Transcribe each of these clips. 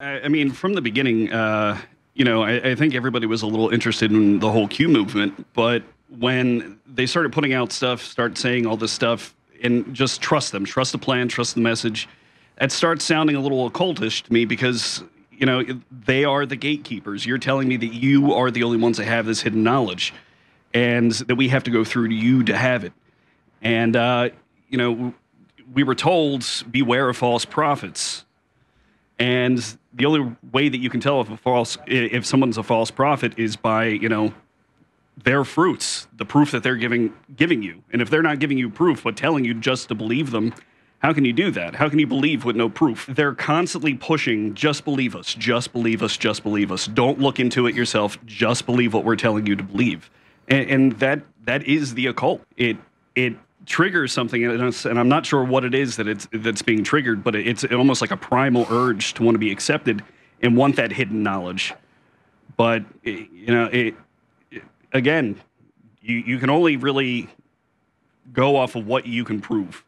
I, mean, from the beginning, uh, you know, I, I think everybody was a little interested in the whole Q movement, but when they started putting out stuff, start saying all this stuff, and just trust them, trust the plan, trust the message, it starts sounding a little occultish to me because you know they are the gatekeepers. You're telling me that you are the only ones that have this hidden knowledge, and that we have to go through to you to have it. And uh, you know, we were told beware of false prophets. And the only way that you can tell if a false if someone's a false prophet is by, you know, their fruits, the proof that they're giving giving you. And if they're not giving you proof but telling you just to believe them, how can you do that? How can you believe with no proof? They're constantly pushing just believe us, just believe us, just believe us. Don't look into it yourself, just believe what we're telling you to believe. And, and that that is the occult. It it triggers something in us, and I'm not sure what it is that it's that's being triggered, but it's almost like a primal urge to want to be accepted and want that hidden knowledge. But eh, you know, it, it, again, you you can only really go off of what you can prove,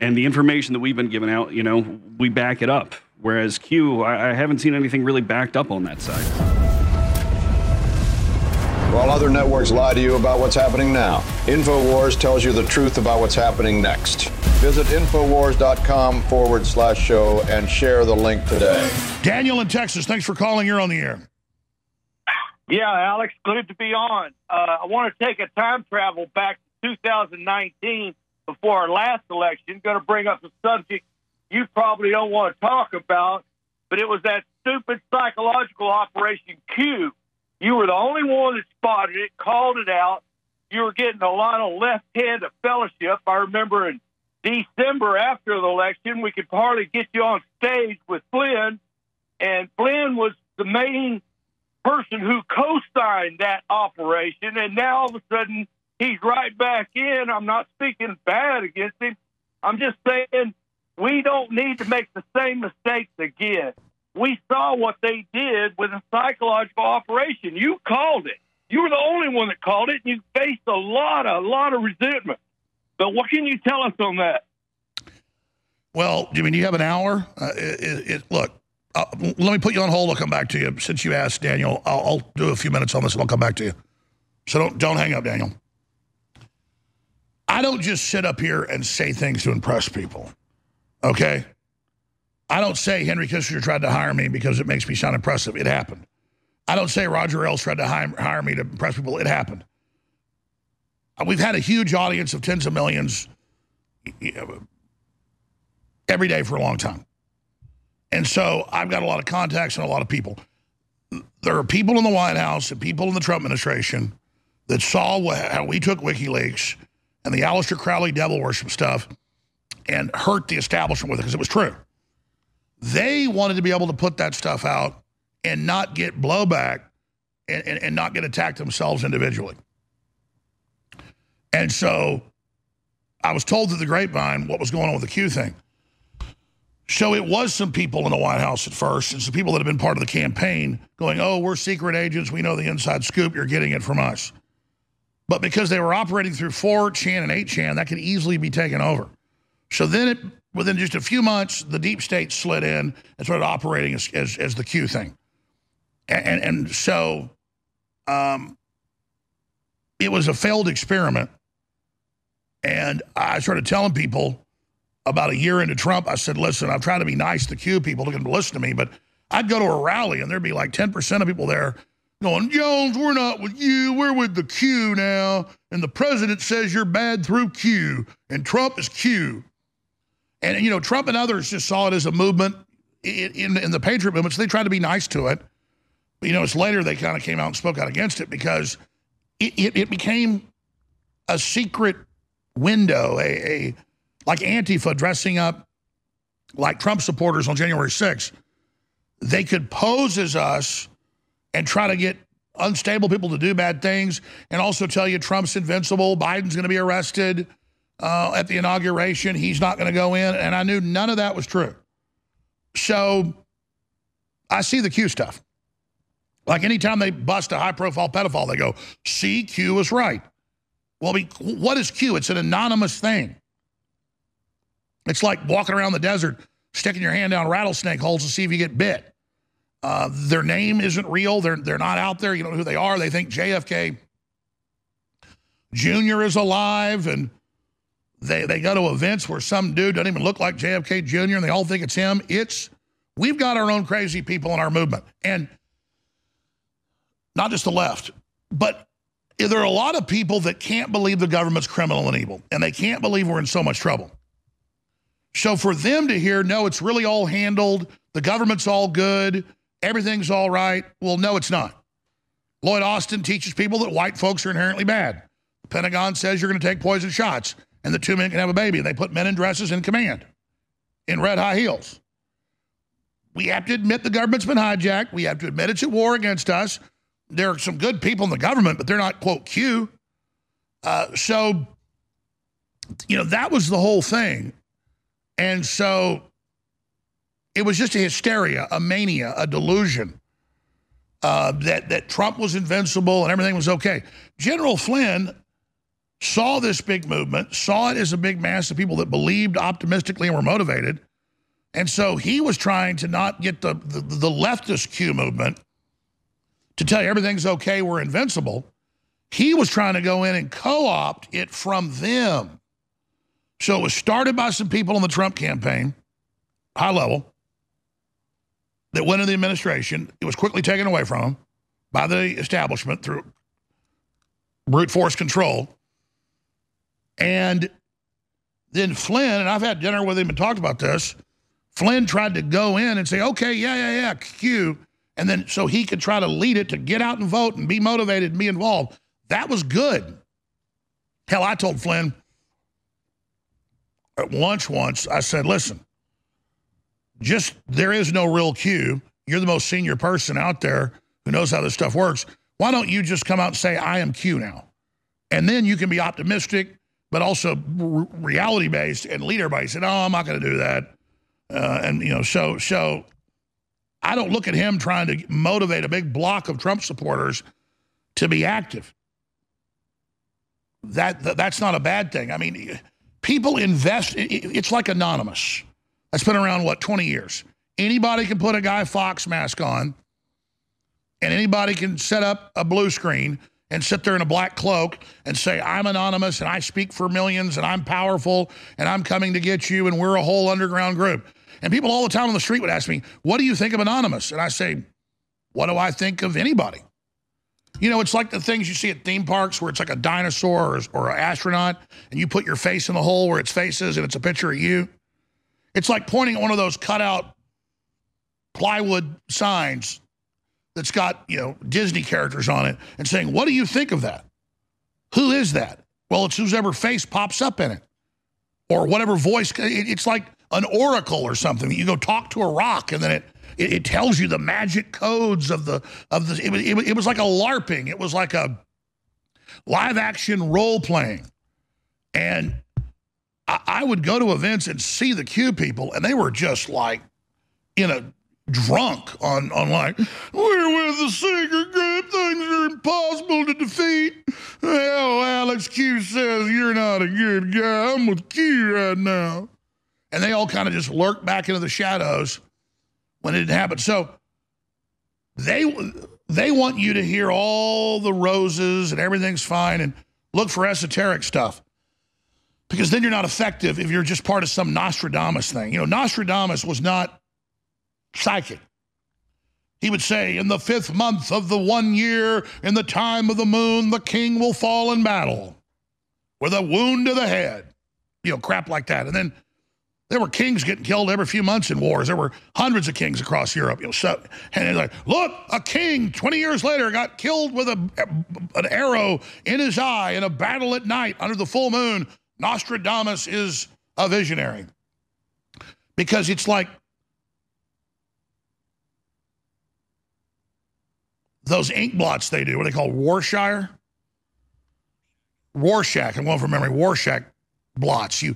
and the information that we've been giving out, you know, we back it up. Whereas Q, I, I haven't seen anything really backed up on that side. While other networks lie to you about what's happening now, InfoWars tells you the truth about what's happening next. Visit Infowars.com forward slash show and share the link today. Daniel in Texas, thanks for calling. You're on the air. Yeah, Alex, good to be on. Uh, I want to take a time travel back to 2019 before our last election. Going to bring up a subject you probably don't want to talk about, but it was that stupid psychological Operation Q you were the only one that spotted it, called it out. You were getting a lot of left hand of fellowship. I remember in December after the election, we could hardly get you on stage with Flynn, and Flynn was the main person who co-signed that operation, and now all of a sudden he's right back in. I'm not speaking bad against him. I'm just saying we don't need to make the same mistakes again we saw what they did with a psychological operation. You called it. You were the only one that called it, and you faced a lot, a lot of resentment. But what can you tell us on that? Well, I mean, you have an hour. Uh, it, it, look, uh, let me put you on hold. I'll come back to you. Since you asked, Daniel, I'll, I'll do a few minutes on this, and I'll come back to you. So don't don't hang up, Daniel. I don't just sit up here and say things to impress people. Okay? I don't say Henry Kissinger tried to hire me because it makes me sound impressive. It happened. I don't say Roger Ailes tried to hire me to impress people. It happened. Uh, we've had a huge audience of tens of millions uh, every day for a long time. And so I've got a lot of contacts and a lot of people. There are people in the White House and people in the Trump administration that saw how we took WikiLeaks and the Aleister Crowley devil worship stuff and hurt the establishment with it because it was true. They wanted to be able to put that stuff out and not get blowback and, and, and not get attacked themselves individually. And so I was told through the grapevine what was going on with the Q thing. So it was some people in the White House at first, and some people that have been part of the campaign going, oh, we're secret agents. We know the inside scoop. You're getting it from us. But because they were operating through 4chan and 8chan, that could easily be taken over. So then it within just a few months, the deep state slid in and started operating as, as, as the Q thing. And, and, and so um, it was a failed experiment. And I started telling people about a year into Trump, I said, listen, I'm trying to be nice to Q people to listen to me, but I'd go to a rally and there'd be like 10% of people there going, Jones, we're not with you. We're with the Q now. And the president says you're bad through Q. And Trump is Q. And, you know, Trump and others just saw it as a movement in, in, the Patriot movement, so they tried to be nice to it. But, you know, it's later they kind of came out and spoke out against it because it, it, it became a secret window, a, a like Antifa dressing up like Trump supporters on January 6th. They could pose as us and try to get unstable people to do bad things and also tell you Trump's invincible, Biden's going to be arrested, uh, at the inauguration. He's not going to go in. And I knew none of that was true. So I see the Q stuff. Like anytime they bust a high-profile pedophile, they go, see, Q was right. Well, what is Q? It's an anonymous thing. It's like walking around the desert sticking your hand down rattlesnake holes to see if you get bit. Uh, their name isn't real. They're they're not out there. You don't know who they are. They think JFK Jr. is alive, and they they go to events where some dude doesn't even look like JFK Jr. and they all think it's him. It's we've got our own crazy people in our movement, and not just the left, but there are a lot of people that can't believe the government's criminal and evil, and they can't believe we're in so much trouble. So for them to hear, no, it's really all handled, the government's all good, everything's all right, well, no, it's not. Lloyd Austin teaches people that white folks are inherently bad. The Pentagon says you're going to take poison shots and the two men can have a baby. And They put men in dresses in command in red high heels. We have to admit the government's been hijacked. We have to admit it's at war against us. There are some good people in the government, but they're not, quote, Q. Uh, so, you know, that was the whole thing. And so it was just a hysteria, a mania, a delusion uh, that, that Trump was invincible and everything was okay. General Flynn saw this big movement, saw it as a big mass of people that believed optimistically and were motivated. And so he was trying to not get the, the, the leftist Q movement to tell you everything's okay, we're invincible. He was trying to go in and co-opt it from them. So it was started by some people in the Trump campaign, high level, that went in the administration. It was quickly taken away from them by the establishment through brute force control. And then Flynn, and I've had dinner with him and talked about this, Flynn tried to go in and say, okay, yeah, yeah, yeah, Q. And then so he could try to lead it to get out and vote and be motivated and be involved. That was good. Hell, I told Flynn at lunch once, I said, listen, just there is no real Q. You're the most senior person out there who knows how this stuff works. Why don't you just come out and say, I am Q now? And then you can be optimistic but also reality based and leader based. And oh, I'm not going to do that. Uh, and you know, so so I don't look at him trying to motivate a big block of Trump supporters to be active. That, that that's not a bad thing. I mean, people invest. It, it's like anonymous. That's been around what 20 years. Anybody can put a Guy Fawkes mask on, and anybody can set up a blue screen and sit there in a black cloak and say, I'm anonymous and I speak for millions and I'm powerful and I'm coming to get you and we're a whole underground group. And people all the time on the street would ask me, What do you think of Anonymous? And I say, What do I think of anybody? You know, it's like the things you see at theme parks where it's like a dinosaur or, or an astronaut and you put your face in the hole where its face is and it's a picture of you. It's like pointing at one of those cutout plywood signs that's got, you know, Disney characters on it and saying, what do you think of that? Who is that? Well, it's whoever face pops up in it or whatever voice. It's like an oracle or something. You go talk to a rock and then it, it, it tells you the magic codes of the, of the, it, it, it was like a LARPing. It was like a live action role playing. And I, I would go to events and see the Q people and they were just like in a drunk on online. We're with the secret group. Things are impossible to defeat. Hell, Alex Q says you're not a good guy. I'm with Q right now. And they all kind of just lurk back into the shadows when it didn't happen. So they they want you to hear all the roses and everything's fine and look for esoteric stuff. Because then you're not effective if you're just part of some Nostradamus thing. You know, Nostradamus was not psychic. He would say, in the fifth month of the one year, in the time of the moon, the king will fall in battle with a wound to the head. You know, crap like that. And then there were kings getting killed every few months in wars. There were hundreds of kings across Europe. You know, so, and it's like, look, a king 20 years later got killed with a, an arrow in his eye in a battle at night under the full moon. Nostradamus is a visionary. Because it's like those ink blots they do, what they call Warshire? Rorschach, I'm going from memory, Rorschach blots. You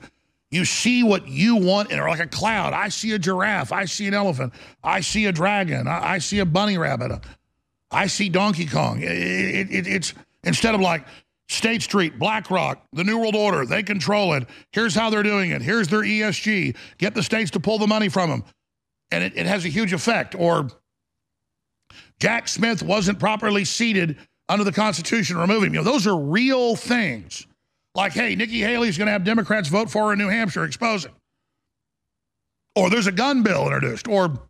you see what you want in it, like a cloud. I see a giraffe. I see an elephant. I see a dragon. I, I see a bunny rabbit. I see Donkey Kong. It, it, it, it's instead of like, State Street, BlackRock, the New World Order, they control it. Here's how they're doing it. Here's their ESG. Get the states to pull the money from them. And it, it has a huge effect. Or Jack Smith wasn't properly seated under the Constitution, remove him. You know, those are real things. Like, hey, Nikki Haley's going to have Democrats vote for her in New Hampshire, expose it. Or there's a gun bill introduced. Or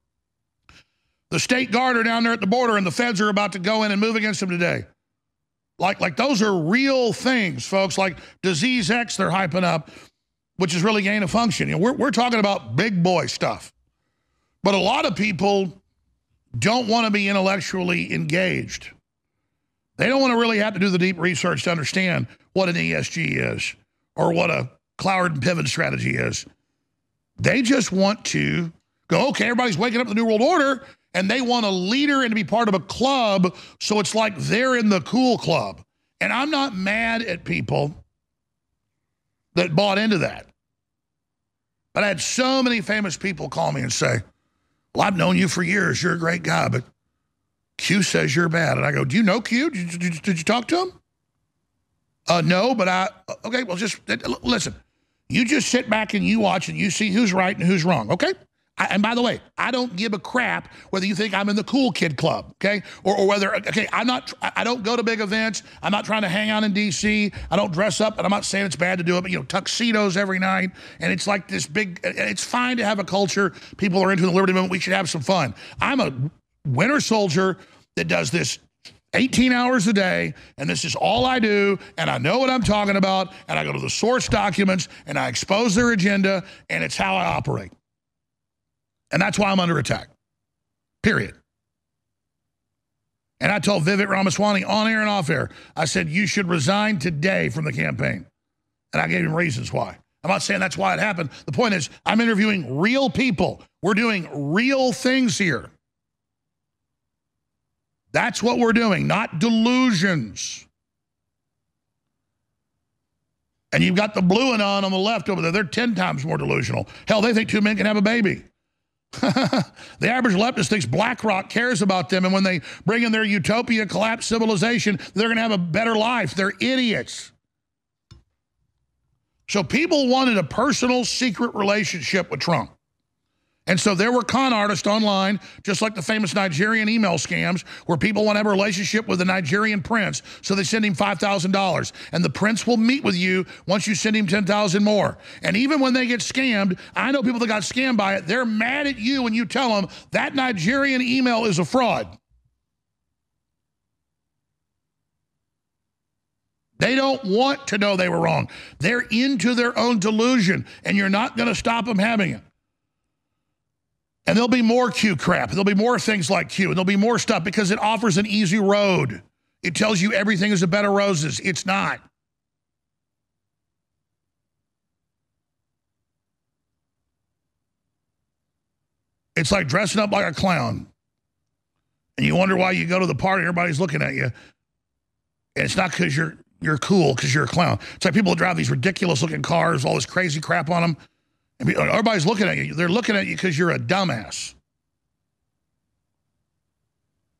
the state guard are down there at the border and the feds are about to go in and move against them today. Like, like those are real things, folks. Like Disease X, they're hyping up, which is really gain of function. You know, we're, we're talking about big boy stuff. But a lot of people don't want to be intellectually engaged. They don't want to really have to do the deep research to understand what an ESG is or what a Cloward and Piven strategy is. They just want to go, okay, everybody's waking up to the New World Order and they want a leader and to be part of a club. So it's like they're in the cool club. And I'm not mad at people that bought into that. But I had so many famous people call me and say, well, I've known you for years. You're a great guy, but Q says you're bad. And I go, do you know Q? Did you, did did you talk to him? Uh, no, but I, okay, well, just listen. You just sit back and you watch and you see who's right and who's wrong, okay? I, and by the way, I don't give a crap whether you think I'm in the cool kid club, okay? Or, or whether, okay, I'm not, I don't go to big events. I'm not trying to hang out in D.C. I don't dress up, and I'm not saying it's bad to do it, but, you know, tuxedos every night. And it's like this big, it's fine to have a culture. People are into the liberty movement. We should have some fun. I'm a winter soldier that does this 18 hours a day, and this is all I do, and I know what I'm talking about, and I go to the source documents, and I expose their agenda, and it's how I operate. And that's why I'm under attack. Period. And I told Vivek Ramaswamy on air and off air, I said, you should resign today from the campaign. And I gave him reasons why. I'm not saying that's why it happened. The point is, I'm interviewing real people. We're doing real things here. That's what we're doing, not delusions. And you've got the blue and on on the left over there. They're 10 times more delusional. Hell, they think two men can have a baby. the average leftist thinks BlackRock cares about them, and when they bring in their utopia collapse civilization, they're going to have a better life. They're idiots. So people wanted a personal, secret relationship with Trump. And so there were con artists online, just like the famous Nigerian email scams, where people want to have a relationship with the Nigerian prince, so they send him $5,000. And the prince will meet with you once you send him 10000 more. And even when they get scammed, I know people that got scammed by it, they're mad at you when you tell them that Nigerian email is a fraud. They don't want to know they were wrong. They're into their own delusion, and you're not going to stop them having it. And there'll be more Q crap. There'll be more things like Q. And there'll be more stuff because it offers an easy road. It tells you everything is a bed of roses. It's not. It's like dressing up like a clown. And you wonder why you go to the party, everybody's looking at you. And it's not because you're you're cool, because you're a clown. It's like people drive these ridiculous looking cars, all this crazy crap on them. Everybody's looking at you. They're looking at you because you're a dumbass.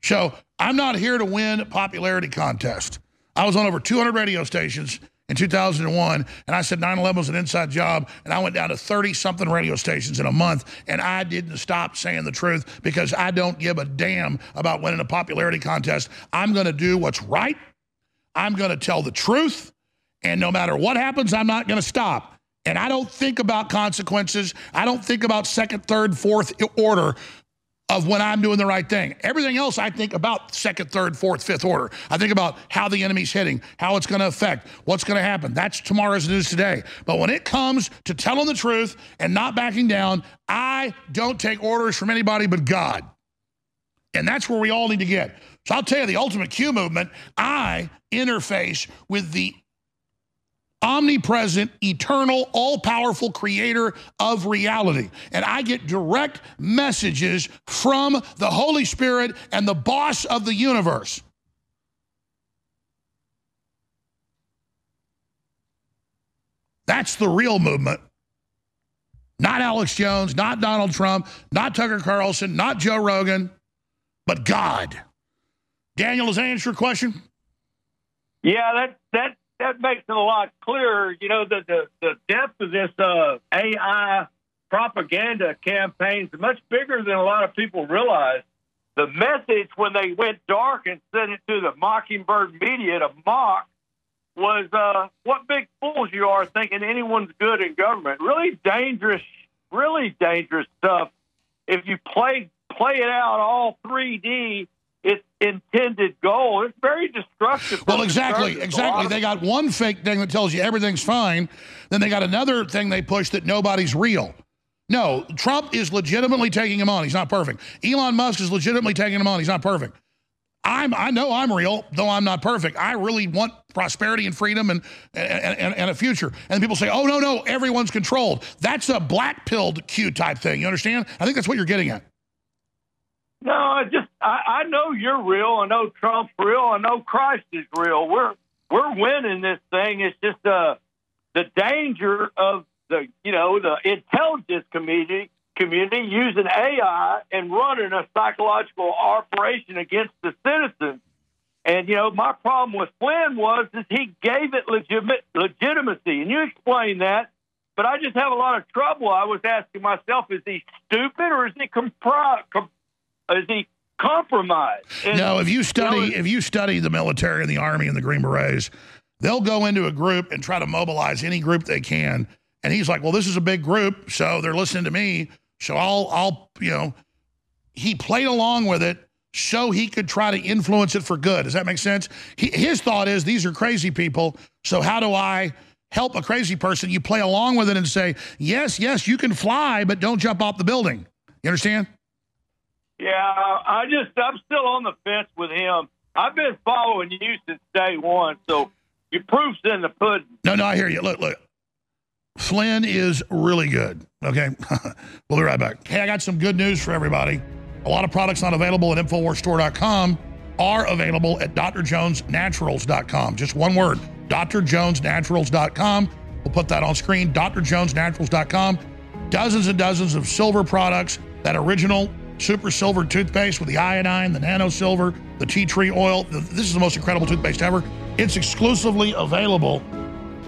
So I'm not here to win a popularity contest. I was on over 200 radio stations in 2001, and I said 9-11 was an inside job, and I went down to 30-something radio stations in a month, and I didn't stop saying the truth because I don't give a damn about winning a popularity contest. I'm going to do what's right. I'm going to tell the truth, and no matter what happens, I'm not going to stop. And I don't think about consequences. I don't think about second, third, fourth order of when I'm doing the right thing. Everything else I think about second, third, fourth, fifth order. I think about how the enemy's hitting, how it's going to affect, what's going to happen. That's tomorrow's news today. But when it comes to telling the truth and not backing down, I don't take orders from anybody but God. And that's where we all need to get. So I'll tell you, the Ultimate Q movement, I interface with the omnipresent, eternal, all powerful creator of reality. And I get direct messages from the Holy Spirit and the boss of the universe. That's the real movement. Not Alex Jones, not Donald Trump, not Tucker Carlson, not Joe Rogan, but God. Daniel, does that answer your question? Yeah, that that that makes it a lot clearer. You know, the the, the depth of this uh, AI propaganda campaign is much bigger than a lot of people realize. The message when they went dark and sent it to the Mockingbird media to mock was uh, what big fools you are thinking anyone's good in government. Really dangerous, really dangerous stuff. If you play play it out all 3D, its intended goal. It's very destructive. Well, exactly, exactly. They got one fake thing that tells you everything's fine. Then they got another thing they push that nobody's real. No, Trump is legitimately taking him on. He's not perfect. Elon Musk is legitimately taking him on. He's not perfect. I'm, I know I'm real, though I'm not perfect. I really want prosperity and freedom and, and, and, and a future. And people say, oh, no, no, everyone's controlled. That's a black pilled Q type thing. You understand? I think that's what you're getting at. No, I just I, I know you're real. I know Trump's real. I know Christ is real. We're we're winning this thing. It's just uh, the danger of the you know the intelligence community community using AI and running a psychological operation against the citizens. And you know my problem with Flynn was is he gave it legitimacy, and you explained that. But I just have a lot of trouble. I was asking myself, is he stupid or is he compri- com- is he compromised? And, no, if you study you know, if you study the military and the army and the Green Berets, they'll go into a group and try to mobilize any group they can. And he's like, well, this is a big group, so they're listening to me. So I'll, I'll, you know, he played along with it so he could try to influence it for good. Does that make sense? He, his thought is these are crazy people. So how do I help a crazy person? You play along with it and say, yes, yes, you can fly, but don't jump off the building. You understand? Yeah, I just I'm still on the fence with him. I've been following you since day one, so your proof's in the pudding. No, no, I hear you. Look, look. Flynn is really good. Okay, we'll be right back. Hey, I got some good news for everybody. A lot of products not available at InfoWarsStore.com are available at DrJonesNaturals.com. Just one word, DrJonesNaturals.com. We'll put that on screen, DrJonesNaturals.com. Dozens and dozens of silver products, that original super silver toothpaste with the iodine, the nano silver, the tea tree oil. This is the most incredible toothpaste ever. It's exclusively available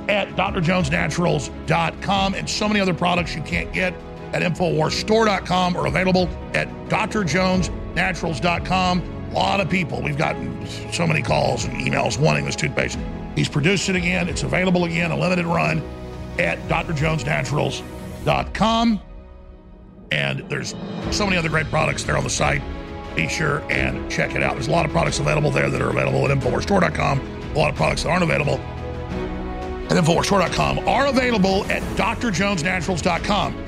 at drjonesnaturals.com and so many other products you can't get at InfoWarsStore.com or available at drjonesnaturals.com. A lot of people, we've gotten so many calls and emails wanting this toothpaste. He's produced it again. It's available again, a limited run at drjonesnaturals.com. And there's so many other great products there on the site. Be sure and check it out. There's a lot of products available there that are available at InfoWarsStore.com. A lot of products that aren't available at InfoWarsStore.com are available at DrJonesNaturals.com.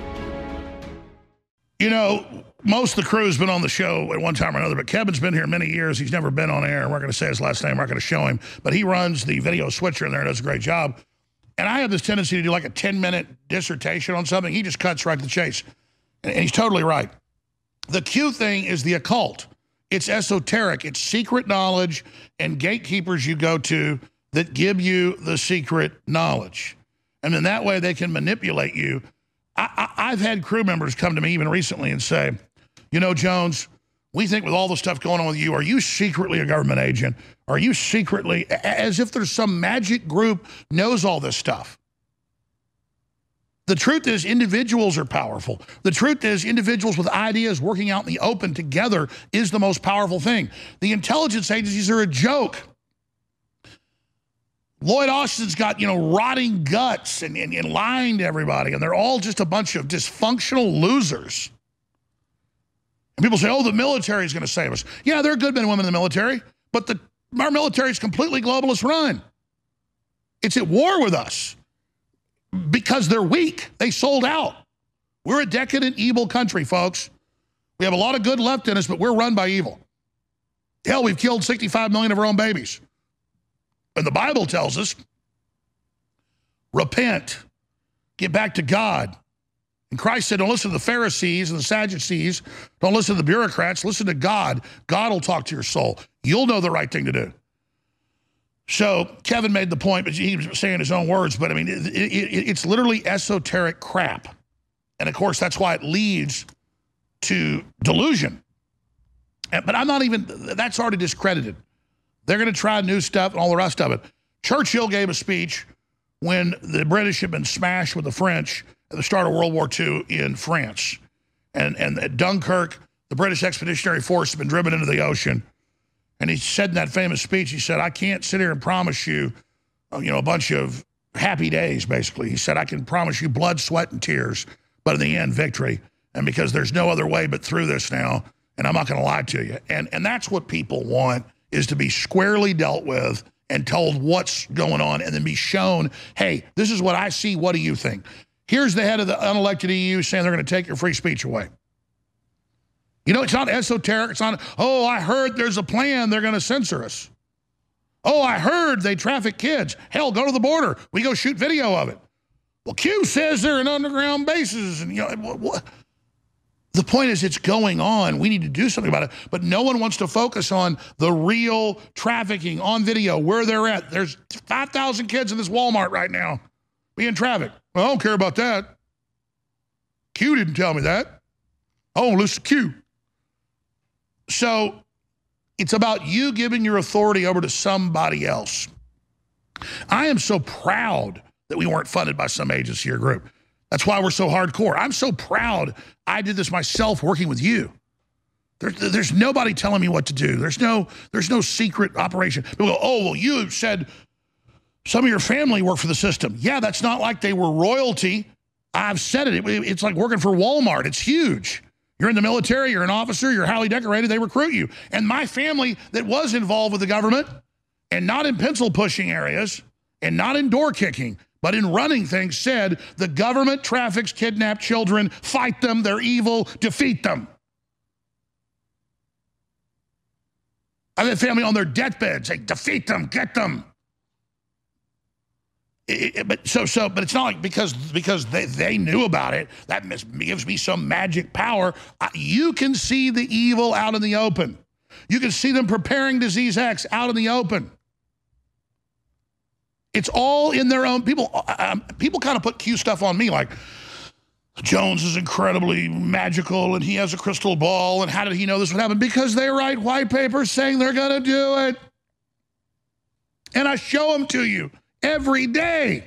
You know, most of the crew has been on the show at one time or another, but Kevin's been here many years. He's never been on air. We're not going to say his last name. We're not going to show him. But he runs the video switcher in there and does a great job. And I have this tendency to do like a 10 minute dissertation on something. He just cuts right to the chase. And he's totally right. The Q thing is the occult. It's esoteric. It's secret knowledge and gatekeepers you go to that give you the secret knowledge. And then that way they can manipulate you. I, have had crew members come to me even recently and say, you know, Jones, we think with all the stuff going on with you, are you secretly a government agent? Are you secretly, as if there's some magic group knows all this stuff? The truth is, individuals are powerful. The truth is, individuals with ideas working out in the open together is the most powerful thing. The intelligence agencies are a joke. Lloyd Austin's got, you know, rotting guts and, and, and lying to everybody, and they're all just a bunch of dysfunctional losers. And people say, oh, the military is going to save us. Yeah, there are good men and women in the military, but the, our military is completely globalist run. It's at war with us because they're weak. They sold out. We're a decadent, evil country, folks. We have a lot of good left in us, but we're run by evil. Hell, we've killed 65 million of our own babies. And the Bible tells us repent, get back to God. And Christ said, don't listen to the Pharisees and the Sadducees. Don't listen to the bureaucrats. Listen to God. God will talk to your soul. You'll know the right thing to do. So Kevin made the point, but he was saying his own words. But I mean, it, it, it's literally esoteric crap. And of course, that's why it leads to delusion. But I'm not even, that's already discredited. They're going to try new stuff and all the rest of it. Churchill gave a speech when the British had been smashed with the French at the start of World War II in France. And, and at Dunkirk, the British Expeditionary Force had been driven into the ocean. And he said in that famous speech, he said, I can't sit here and promise you, uh, you know, a bunch of happy days, basically. He said, I can promise you blood, sweat, and tears, but in the end, victory. And because there's no other way but through this now, and I'm not going to lie to you. And, and that's what people want is to be squarely dealt with and told what's going on and then be shown, hey, this is what I see. What do you think? Here's the head of the unelected EU saying they're going to take your free speech away. You know, it's not esoteric. It's not, oh, I heard there's a plan. They're going to censor us. Oh, I heard they traffic kids. Hell, go to the border. We go shoot video of it. Well, Q says they're in underground bases. And, you know, what, what? The point is, it's going on. We need to do something about it. But no one wants to focus on the real trafficking on video, where they're at. There's 5,000 kids in this Walmart right now being trafficked. Well, I don't care about that. Q didn't tell me that. Oh, listen Q. So it's about you giving your authority over to somebody else. I am so proud that we weren't funded by some agency or group. That's why we're so hardcore. I'm so proud I did this myself working with you. There's, nobody telling me what to do. There's no, there's no secret operation. People go, oh, well, you said some of your family work for the system. Yeah, that's not like they were royalty. I've said it. it it's like working for Walmart. It's huge. You're in the military, you're an officer, you're highly decorated, they recruit you. And my family that was involved with the government and not in pencil pushing areas and not in door kicking, but in running things said the government traffics kidnapped children, fight them, they're evil, defeat them. I had family on their deathbed say, defeat them, get them. It, it, but so so but it's not like because because they, they knew about it that gives me some magic power you can see the evil out in the open you can see them preparing disease x out in the open it's all in their own people. Um, people kind of put Q stuff on me, like Jones is incredibly magical and he has a crystal ball. And how did he know this would happen? Because they write white papers saying they're going to do it, and I show them to you every day.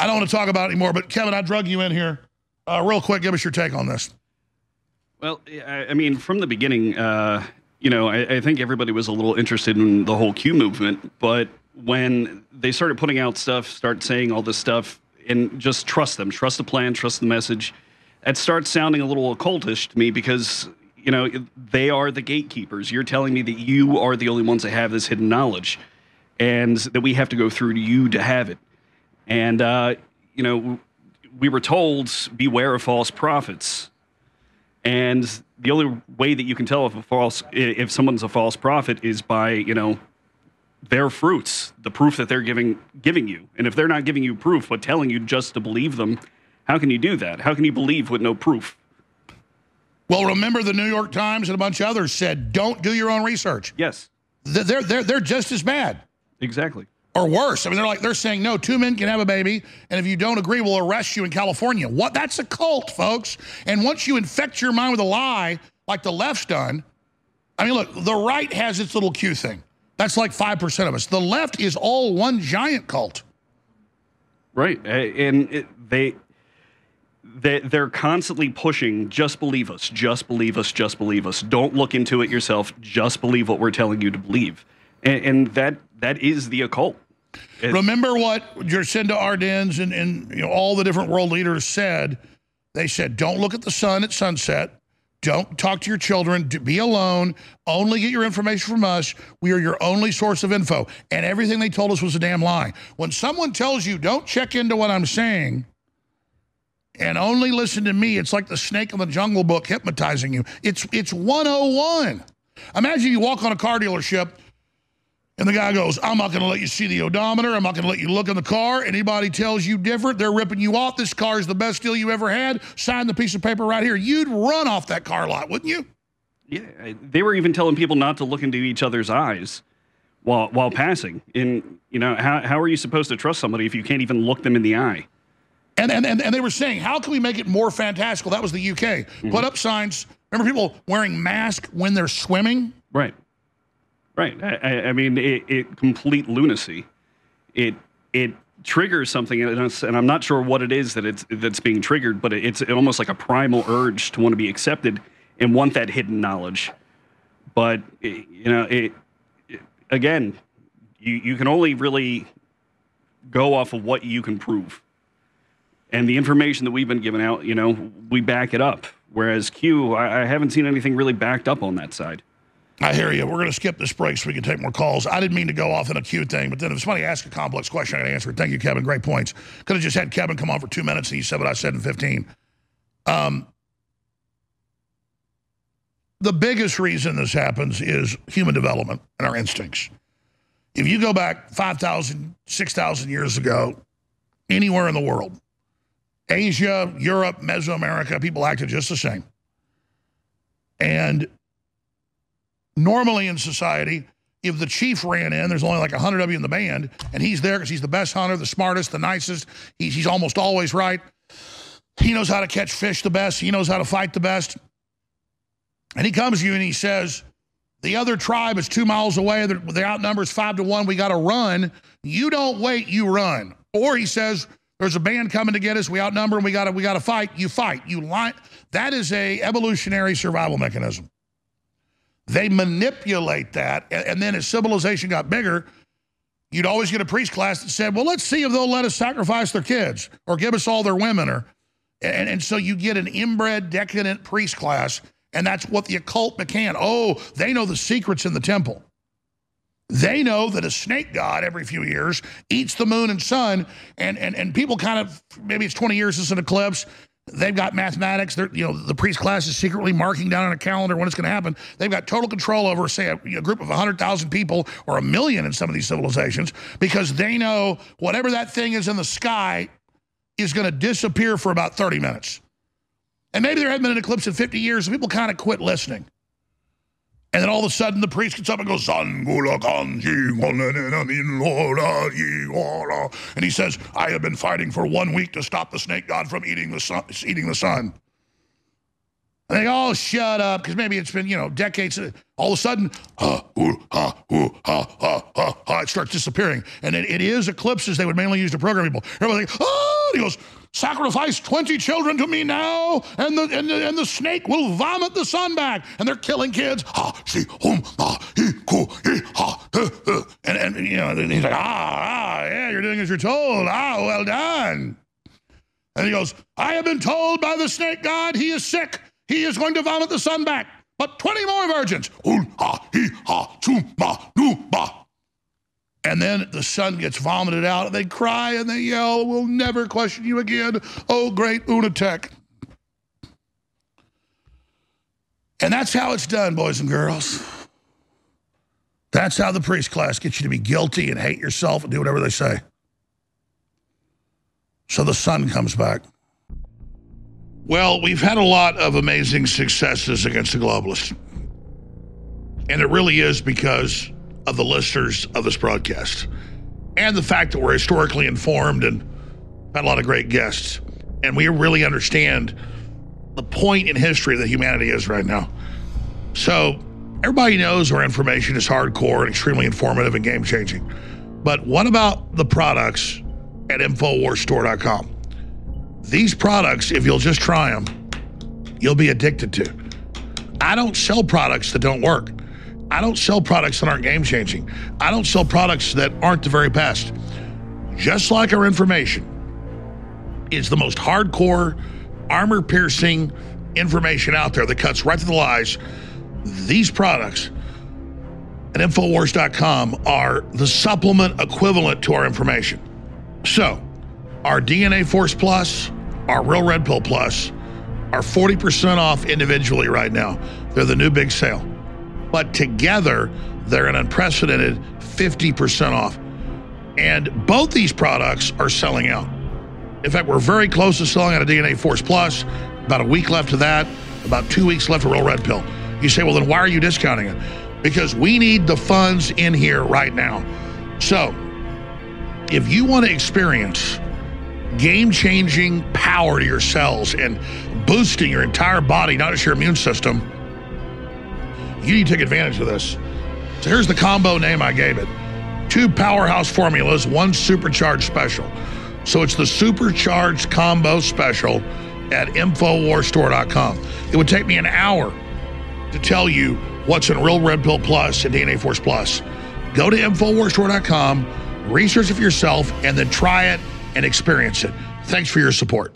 I don't want to talk about it anymore, but Kevin, I drug you in here. Uh, real quick, give us your take on this. Well, I mean, from the beginning, uh, you know, I, I, think everybody was a little interested in the whole Q movement, but when they started putting out stuff, start saying all this stuff, and just trust them, trust the plan, trust the message, it starts sounding a little occultish to me because you know they are the gatekeepers. You're telling me that you are the only ones that have this hidden knowledge, and that we have to go through to you to have it. And uh, you know, we were told beware of false prophets, and the only way that you can tell if a false if someone's a false prophet is by you know their fruits, the proof that they're giving giving you. And if they're not giving you proof but telling you just to believe them, how can you do that? How can you believe with no proof? Well, remember the New York Times and a bunch of others said, "Don't do your own research." Yes, they're they're they're just as bad. Exactly or worse. I mean, they're like they're saying no, two men can have a baby, and if you don't agree, we'll arrest you in California. What? That's a cult, folks. And once you infect your mind with a lie, like the left's done, I mean, look, the right has its little Q thing. That's like five percent of us. The left is all one giant cult. Right, and it, they. They, they're constantly pushing, just believe us, just believe us, just believe us. Don't look into it yourself. Just believe what we're telling you to believe. And, and that that is the occult. It, Remember what Jacinda Ardern and, and you know, all the different world leaders said? They said, don't look at the sun at sunset. Don't talk to your children. Be alone. Only get your information from us. We are your only source of info. And everything they told us was a damn lie. When someone tells you, don't check into what I'm saying and only listen to me, it's like the snake in the jungle book hypnotizing you. It's, it's 101. Imagine you walk on a car dealership and the guy goes, I'm not going to let you see the odometer. I'm not going to let you look in the car. Anybody tells you different, they're ripping you off. This car is the best deal you ever had. Sign the piece of paper right here. You'd run off that car lot, wouldn't you? Yeah, they were even telling people not to look into each other's eyes while while passing. And you know, how how are you supposed to trust somebody if you can't even look them in the eye? And and and, and they were saying, how can we make it more fantastical? That was the UK. Mm -hmm. Put up signs. Remember people wearing masks when they're swimming? Right. Right. I, I mean, it, it, complete lunacy. It it triggers something, and I'm not sure what it is that it's that's being triggered, but it's almost like a primal urge to want to be accepted and want that hidden knowledge. But you know, it, it again, you you can only really go off of what you can prove, and the information that we've been given out, you know, we back it up. Whereas Q, I, I haven't seen anything really backed up on that side. I hear you. We're going to skip this break so we can take more calls. I didn't mean to go off in a Q thing, but then if somebody asks a complex question, I got to answer it. Thank you, Kevin. Great points. Could have just had Kevin come on for two minutes and he said what I said in 15. Um, the biggest reason this happens is human development and our instincts. If you go back 5,000, 6,000 years ago, anywhere in the world, Asia, Europe, Mesoamerica, people acted just the same. And normally in society, if the chief ran in, there's only like 100 of you in the band, and he's there because he's the best hunter, the smartest, the nicest. He's, he's almost always right. He knows how to catch fish the best. He knows how to fight the best. And he comes to you and he says, the other tribe is two miles away. They're the outnumbers five to one. We got to run. You don't wait, you run. Or he says, there's a band coming to get us. We outnumber and we got to we got to fight. You fight. You lie. That is a evolutionary survival mechanism. They manipulate that, and then as civilization got bigger, you'd always get a priest class that said, well, let's see if they'll let us sacrifice their kids or give us all their women. or And, and so you get an inbred, decadent priest class, and that's what the occult began. Oh, they know the secrets in the temple. They know that a snake god every few years eats the moon and sun, and, and, and people kind of, maybe it's 20 years since an eclipse, They've got mathematics. They're, you know, the priest class is secretly marking down on a calendar when it's going to happen. They've got total control over, say, a, a group of 100,000 people or a million in some of these civilizations because they know whatever that thing is in the sky is going to disappear for about 30 minutes. And maybe there hasn't been an eclipse in 50 years, and people kind of quit listening. And then all of a sudden, the priest gets up and goes, and he says, I have been fighting for one week to stop the snake god from eating the sun. Eating the sun. And they go, oh, shut up, because maybe it's been, you know, decades. All of a sudden, it starts disappearing. And it, it is eclipses they would mainly use to program people. Everybody's like, oh, he goes, sacrifice 20 children to me now, and the, and the, and the snake will vomit the sun back. And they're killing kids. Ha, she, hum, ha, he, ku, he, ha, and, and, you know, and he's like, ah, ah, yeah, you're doing as you're told. Ah, well done. And he goes, I have been told by the snake god he is sick. He is going to vomit the sun back. But 20 more virgins. And then the sun gets vomited out, and they cry and they yell, We'll never question you again, oh great Unatek. And that's how it's done, boys and girls. That's how the priest class gets you to be guilty and hate yourself and do whatever they say. So the sun comes back. Well, we've had a lot of amazing successes against the globalists. And it really is because of the listeners of this broadcast and the fact that we're historically informed and had a lot of great guests. And we really understand the point in history that humanity is right now. So, everybody knows our information is hardcore and extremely informative and game changing. But what about the products at InfoWarsStore.com? These products, if you'll just try them, you'll be addicted to. I don't sell products that don't work. I don't sell products that aren't game changing. I don't sell products that aren't the very best. Just like our information is the most hardcore, armor piercing information out there that cuts right to the lies. These products at Infowars.com are the supplement equivalent to our information. So, our DNA Force Plus, our Real Red Pill Plus are 40% off individually right now. They're the new big sale. But together, they're an unprecedented 50% off. And both these products are selling out. In fact, we're very close to selling out of DNA Force Plus. About a week left of that, about two weeks left of Real Red Pill. You say, well, then why are you discounting it? Because we need the funds in here right now. So, if you want to experience game changing power to your cells and boosting your entire body, not just your immune system, You need to take advantage of this. So here's the combo name I gave it two powerhouse formulas, one supercharged special. So it's the supercharged combo special at InfoWarsStore.com. It would take me an hour to tell you what's in Real Red Pill Plus and DNA Force Plus. Go to InfoWarsStore.com, research it for yourself, and then try it and experience it. Thanks for your support.